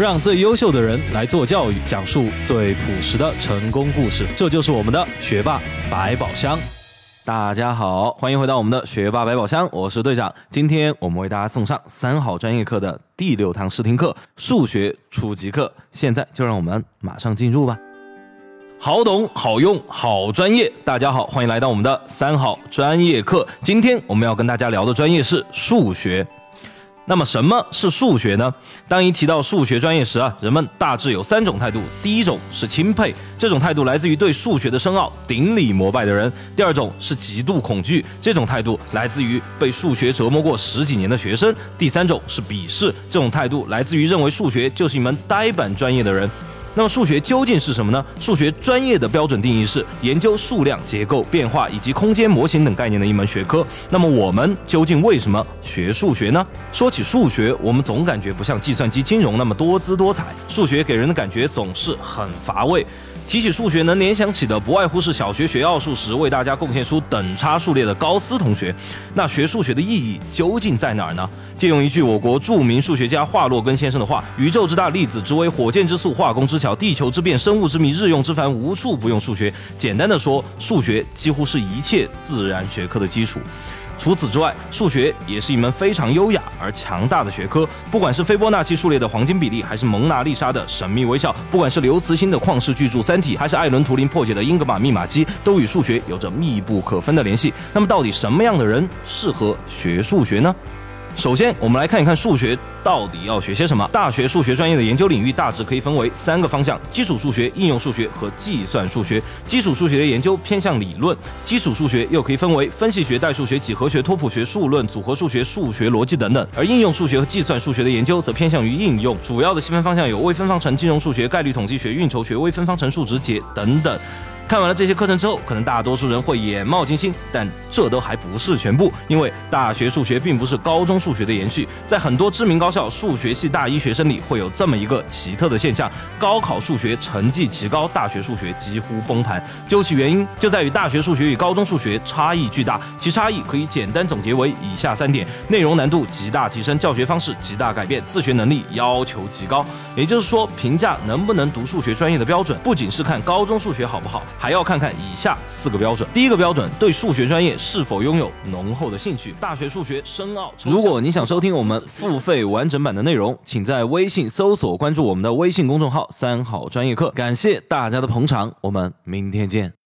让最优秀的人来做教育，讲述最朴实的成功故事。这就是我们的学霸百宝箱。大家好，欢迎回到我们的学霸百宝箱，我是队长。今天我们为大家送上三好专业课的第六堂试听课——数学初级课。现在就让我们马上进入吧。好懂、好用、好专业。大家好，欢迎来到我们的三好专业课。今天我们要跟大家聊的专业是数学。那么什么是数学呢？当一提到数学专业时啊，人们大致有三种态度。第一种是钦佩，这种态度来自于对数学的深奥顶礼膜拜的人；第二种是极度恐惧，这种态度来自于被数学折磨过十几年的学生；第三种是鄙视，这种态度来自于认为数学就是一门呆板专业的人。那么数学究竟是什么呢？数学专业的标准定义是研究数量、结构、变化以及空间模型等概念的一门学科。那么我们究竟为什么学数学呢？说起数学，我们总感觉不像计算机、金融那么多姿多彩，数学给人的感觉总是很乏味。提起数学，能联想起的不外乎是小学学奥数时为大家贡献出等差数列的高斯同学。那学数学的意义究竟在哪儿呢？借用一句我国著名数学家华洛根先生的话：“宇宙之大，粒子之微，火箭之速，化工之巧，地球之变，生物之谜，日用之繁，无处不用数学。”简单的说，数学几乎是一切自然学科的基础。除此之外，数学也是一门非常优雅而强大的学科。不管是斐波那契数列的黄金比例，还是蒙娜丽莎的神秘微笑；不管是刘慈欣的旷世巨著《三体》，还是艾伦图灵破解的英格玛密码机，都与数学有着密不可分的联系。那么，到底什么样的人适合学数学呢？首先，我们来看一看数学到底要学些什么。大学数学专业的研究领域大致可以分为三个方向：基础数学、应用数学和计算数学。基础数学的研究偏向理论，基础数学又可以分为分析学、代数学、几何学、托谱学、数论、组合数学、数学逻辑等等。而应用数学和计算数学的研究则偏向于应用，主要的细分方向有微分方程、金融数学、概率统计学、运筹学、微分方程数值解等等。看完了这些课程之后，可能大多数人会眼冒金星，但这都还不是全部，因为大学数学并不是高中数学的延续。在很多知名高校，数学系大一学生里会有这么一个奇特的现象：高考数学成绩奇高，大学数学几乎崩盘。究其原因，就在于大学数学与高中数学差异巨大，其差异可以简单总结为以下三点：内容难度极大提升，教学方式极大改变，自学能力要求极高。也就是说，评价能不能读数学专业的标准，不仅是看高中数学好不好。还要看看以下四个标准。第一个标准，对数学专业是否拥有浓厚的兴趣。大学数学深奥。如果你想收听我们付费完整版的内容，请在微信搜索关注我们的微信公众号“三好专业课”。感谢大家的捧场，我们明天见。